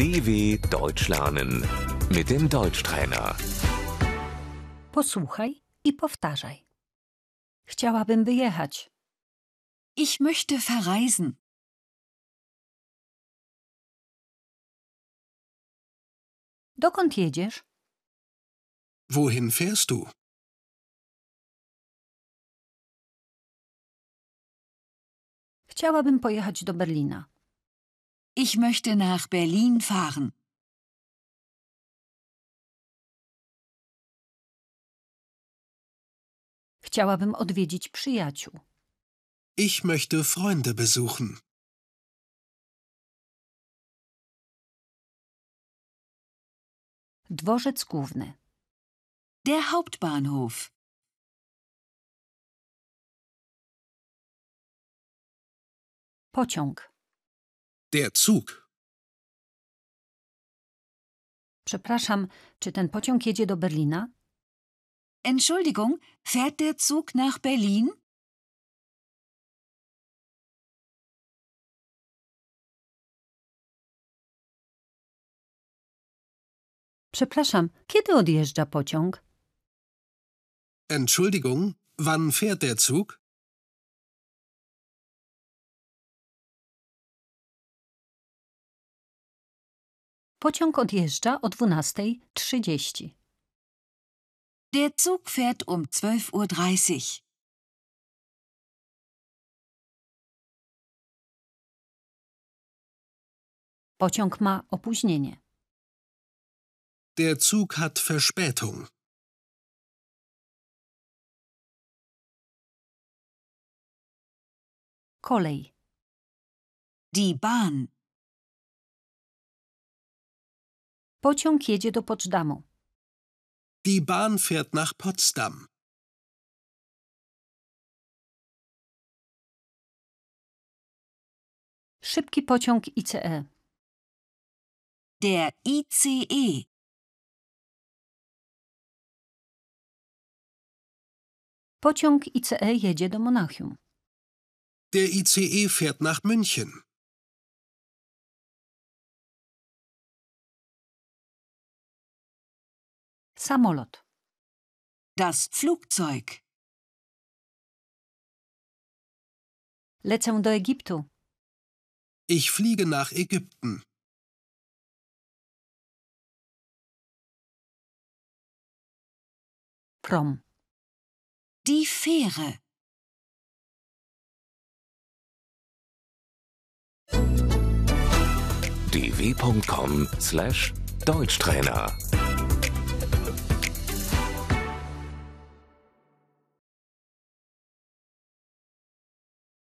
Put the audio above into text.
DW Deutsch lernen mit dem Deutschtrainer. Posłuchaj i powtarzaj. Chciałabym wyjechać. Ich möchte verreisen. Dokąd jedziesz? Wohin fährst du? Chciałabym pojechać do Berlina. Ich möchte nach Berlin fahren. Chciałabym odwiedzić przyjaciół. Ich möchte Freunde besuchen. Dworzec główny. Der Hauptbahnhof. Pociąg. Der Zug. Przepraszam, czy ten pociąg jedzie do Berlina? Entschuldigung, fährt der Zug nach Berlin? Przepraszam, kiedy odjeżdża pociąg? Entschuldigung, wann fährt der Zug? Pociąg odjeżdża o 12.30. Der Zug fährt um 12.30 Uhr. Pociąg ma opóźnienie. Der Zug hat Verspätung. Kolej. Die Bahn. Pociąg jedzie do Potsdamu. Die Bahn fährt nach Potsdam. Szybki pociąg. ICE. Der ICE. Pociąg ICE jedzie do Monachium. Der ICE fährt nach München. Samolot. Das Flugzeug. Lecę do Egiptu. Ich fliege nach Ägypten. Prom. Die Fähre. dw.com/deutschtrainer